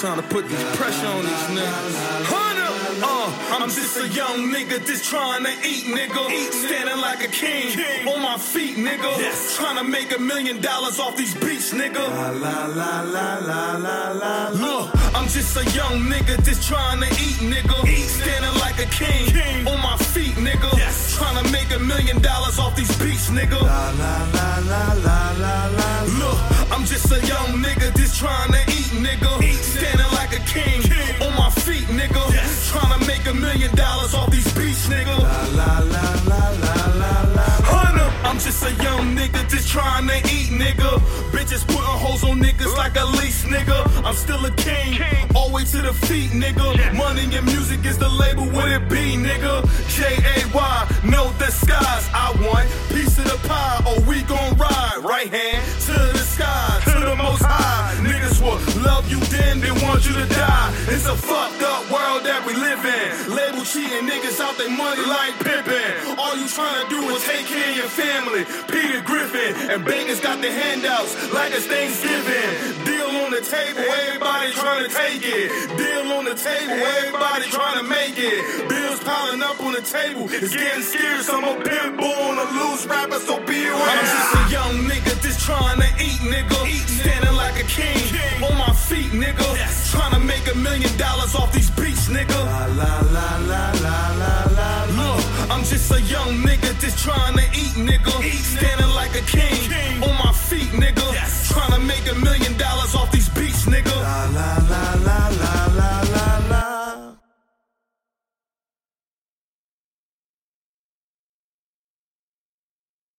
Trying to put this pressure on these niggas. Hunter! Uh, I'm just a young nigga just trying to eat, nigga. Eat, standing like a king, on my feet, nigga. Yes. Trying to make a million dollars off these beats, nigga. La la la la la la la. Look, I'm just a young nigga just trying to eat, nigga. Eat, standing like a king, on my feet, nigga. Yes. Trying to make a million dollars off these beats, nigga. La la la la la. Million dollars off these beats, nigga. La la la la la la la. Hunter, I'm just a young nigga just trying to eat, nigga. Bitches putting hoes on niggas like a lease, nigga. I'm still a king, all way to the feet, nigga. Money and music is the label, what it be, nigga? Niggas out their money like pimpin'. All you trying to do is take care of your family. Peter Griffin and Baker's got the handouts like it's Thanksgiving. Deal on the table, everybody trying to take it. Deal on the table, everybody trying to make it. Bills piling up on the table, it's getting scarce. I'm a pit bull on a loose rapper, so be aware. Million dollars off these beats, nigga. La la la la la la la. Look, I'm just a young nigga just trying to eat, nigga. Eat Standing